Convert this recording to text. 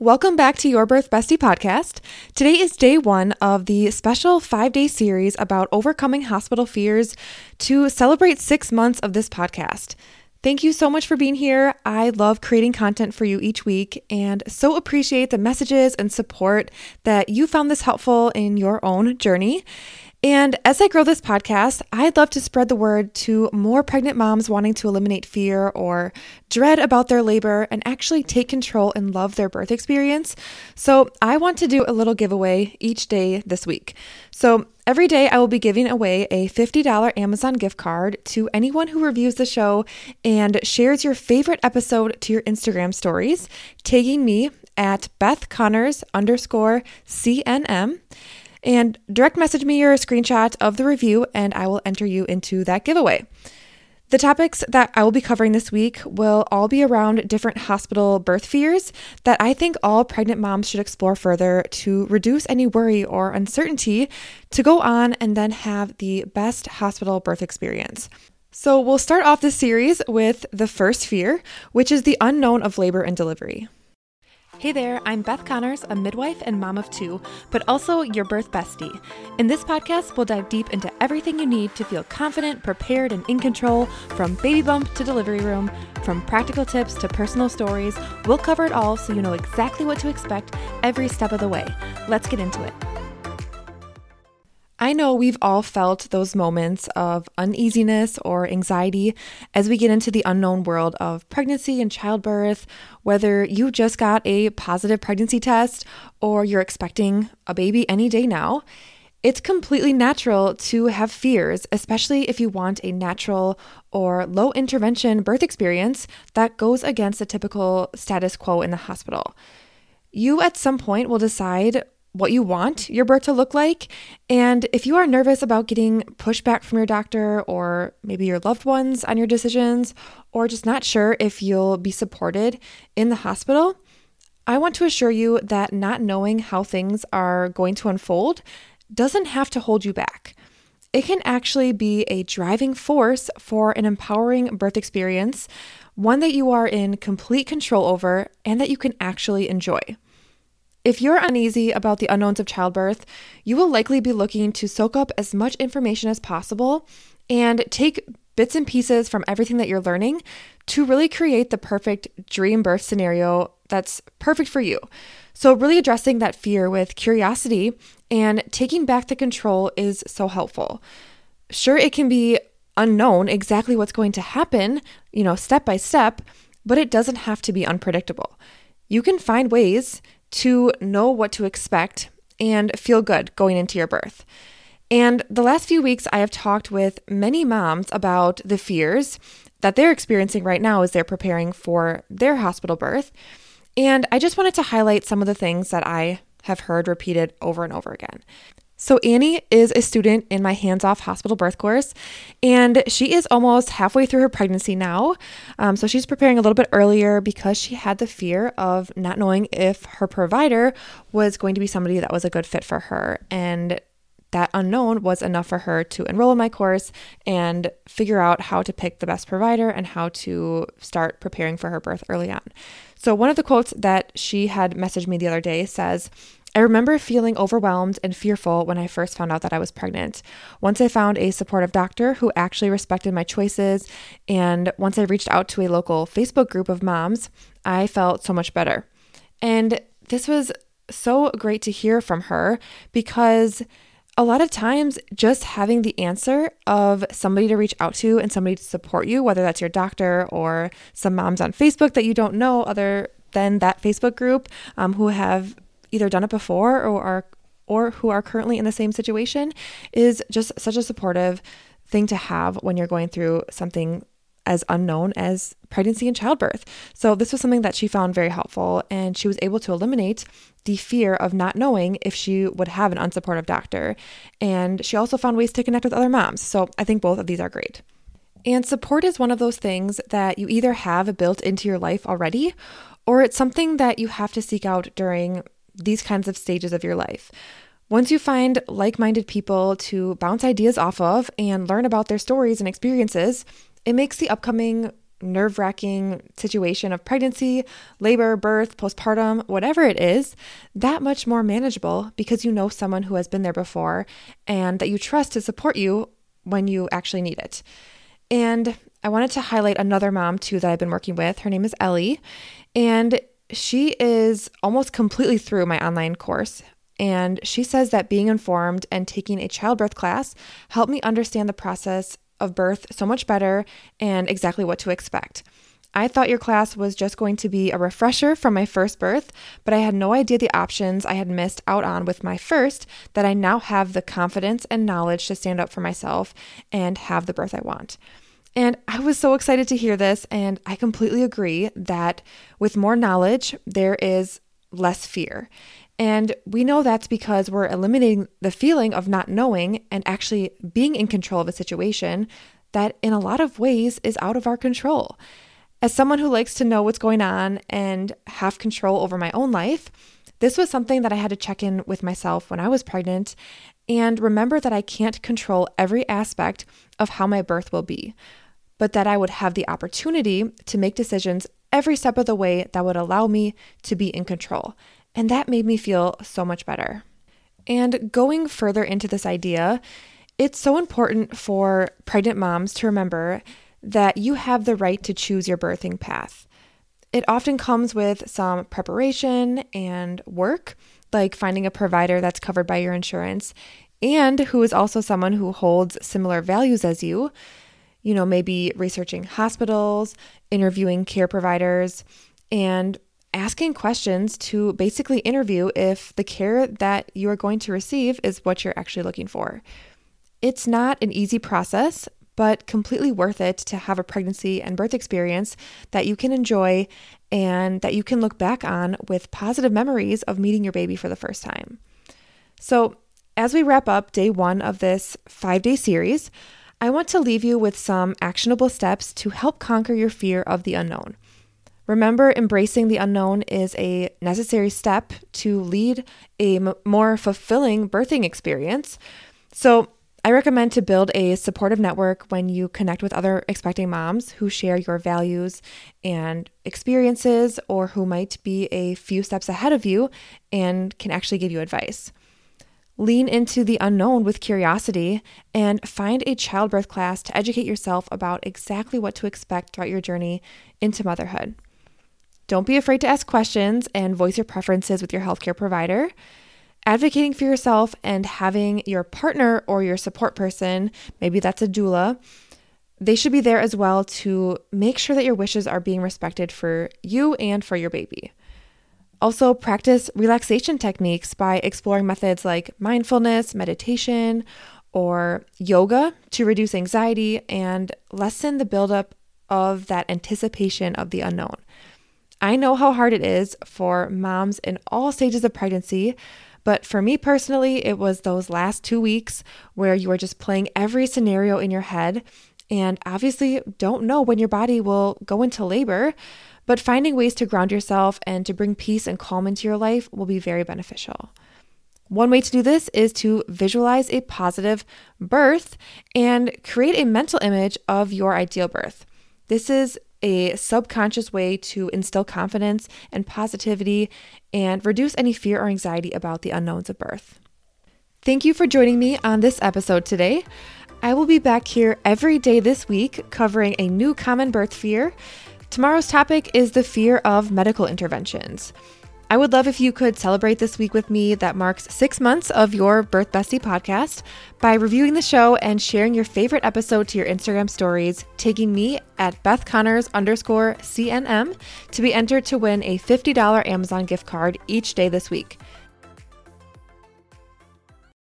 Welcome back to Your Birth Bestie podcast. Today is day one of the special five day series about overcoming hospital fears to celebrate six months of this podcast. Thank you so much for being here. I love creating content for you each week and so appreciate the messages and support that you found this helpful in your own journey. And as I grow this podcast, I'd love to spread the word to more pregnant moms wanting to eliminate fear or dread about their labor and actually take control and love their birth experience. So I want to do a little giveaway each day this week. So every day I will be giving away a $50 Amazon gift card to anyone who reviews the show and shares your favorite episode to your Instagram stories, tagging me at Beth Connors underscore CNM and direct message me your screenshot of the review and I will enter you into that giveaway. The topics that I will be covering this week will all be around different hospital birth fears that I think all pregnant moms should explore further to reduce any worry or uncertainty to go on and then have the best hospital birth experience. So, we'll start off this series with the first fear, which is the unknown of labor and delivery. Hey there, I'm Beth Connors, a midwife and mom of two, but also your birth bestie. In this podcast, we'll dive deep into everything you need to feel confident, prepared, and in control from baby bump to delivery room, from practical tips to personal stories. We'll cover it all so you know exactly what to expect every step of the way. Let's get into it. Know we've all felt those moments of uneasiness or anxiety as we get into the unknown world of pregnancy and childbirth, whether you just got a positive pregnancy test or you're expecting a baby any day now. It's completely natural to have fears, especially if you want a natural or low intervention birth experience that goes against the typical status quo in the hospital. You at some point will decide what you want your birth to look like. And if you are nervous about getting pushback from your doctor or maybe your loved ones on your decisions, or just not sure if you'll be supported in the hospital, I want to assure you that not knowing how things are going to unfold doesn't have to hold you back. It can actually be a driving force for an empowering birth experience, one that you are in complete control over and that you can actually enjoy. If you're uneasy about the unknowns of childbirth, you will likely be looking to soak up as much information as possible and take bits and pieces from everything that you're learning to really create the perfect dream birth scenario that's perfect for you. So, really addressing that fear with curiosity and taking back the control is so helpful. Sure, it can be unknown exactly what's going to happen, you know, step by step, but it doesn't have to be unpredictable. You can find ways to know what to expect and feel good going into your birth. And the last few weeks, I have talked with many moms about the fears that they're experiencing right now as they're preparing for their hospital birth. And I just wanted to highlight some of the things that I have heard repeated over and over again. So, Annie is a student in my hands off hospital birth course, and she is almost halfway through her pregnancy now. Um, so, she's preparing a little bit earlier because she had the fear of not knowing if her provider was going to be somebody that was a good fit for her. And that unknown was enough for her to enroll in my course and figure out how to pick the best provider and how to start preparing for her birth early on. So, one of the quotes that she had messaged me the other day says, I remember feeling overwhelmed and fearful when I first found out that I was pregnant. Once I found a supportive doctor who actually respected my choices, and once I reached out to a local Facebook group of moms, I felt so much better. And this was so great to hear from her because a lot of times just having the answer of somebody to reach out to and somebody to support you, whether that's your doctor or some moms on Facebook that you don't know other than that Facebook group um, who have either done it before or are or who are currently in the same situation is just such a supportive thing to have when you're going through something as unknown as pregnancy and childbirth. So, this was something that she found very helpful, and she was able to eliminate the fear of not knowing if she would have an unsupportive doctor. And she also found ways to connect with other moms. So, I think both of these are great. And support is one of those things that you either have built into your life already, or it's something that you have to seek out during these kinds of stages of your life. Once you find like minded people to bounce ideas off of and learn about their stories and experiences, it makes the upcoming nerve wracking situation of pregnancy, labor, birth, postpartum, whatever it is, that much more manageable because you know someone who has been there before and that you trust to support you when you actually need it. And I wanted to highlight another mom too that I've been working with. Her name is Ellie, and she is almost completely through my online course. And she says that being informed and taking a childbirth class helped me understand the process of birth so much better and exactly what to expect. I thought your class was just going to be a refresher from my first birth, but I had no idea the options I had missed out on with my first that I now have the confidence and knowledge to stand up for myself and have the birth I want. And I was so excited to hear this, and I completely agree that with more knowledge, there is less fear. And we know that's because we're eliminating the feeling of not knowing and actually being in control of a situation that, in a lot of ways, is out of our control. As someone who likes to know what's going on and have control over my own life, this was something that I had to check in with myself when I was pregnant and remember that I can't control every aspect of how my birth will be, but that I would have the opportunity to make decisions every step of the way that would allow me to be in control. And that made me feel so much better. And going further into this idea, it's so important for pregnant moms to remember that you have the right to choose your birthing path. It often comes with some preparation and work, like finding a provider that's covered by your insurance and who is also someone who holds similar values as you. You know, maybe researching hospitals, interviewing care providers, and asking questions to basically interview if the care that you are going to receive is what you're actually looking for. It's not an easy process, but completely worth it to have a pregnancy and birth experience that you can enjoy and that you can look back on with positive memories of meeting your baby for the first time. So, as we wrap up day one of this five day series, I want to leave you with some actionable steps to help conquer your fear of the unknown. Remember, embracing the unknown is a necessary step to lead a m- more fulfilling birthing experience. So, I recommend to build a supportive network when you connect with other expecting moms who share your values and experiences or who might be a few steps ahead of you and can actually give you advice. Lean into the unknown with curiosity and find a childbirth class to educate yourself about exactly what to expect throughout your journey into motherhood. Don't be afraid to ask questions and voice your preferences with your healthcare provider. Advocating for yourself and having your partner or your support person, maybe that's a doula, they should be there as well to make sure that your wishes are being respected for you and for your baby. Also, practice relaxation techniques by exploring methods like mindfulness, meditation, or yoga to reduce anxiety and lessen the buildup of that anticipation of the unknown. I know how hard it is for moms in all stages of pregnancy, but for me personally, it was those last two weeks where you are just playing every scenario in your head and obviously don't know when your body will go into labor. But finding ways to ground yourself and to bring peace and calm into your life will be very beneficial. One way to do this is to visualize a positive birth and create a mental image of your ideal birth. This is a subconscious way to instill confidence and positivity and reduce any fear or anxiety about the unknowns of birth. Thank you for joining me on this episode today. I will be back here every day this week covering a new common birth fear. Tomorrow's topic is the fear of medical interventions. I would love if you could celebrate this week with me that marks six months of your Birth Bestie podcast by reviewing the show and sharing your favorite episode to your Instagram stories, taking me at Beth Connors underscore CNM to be entered to win a $50 Amazon gift card each day this week.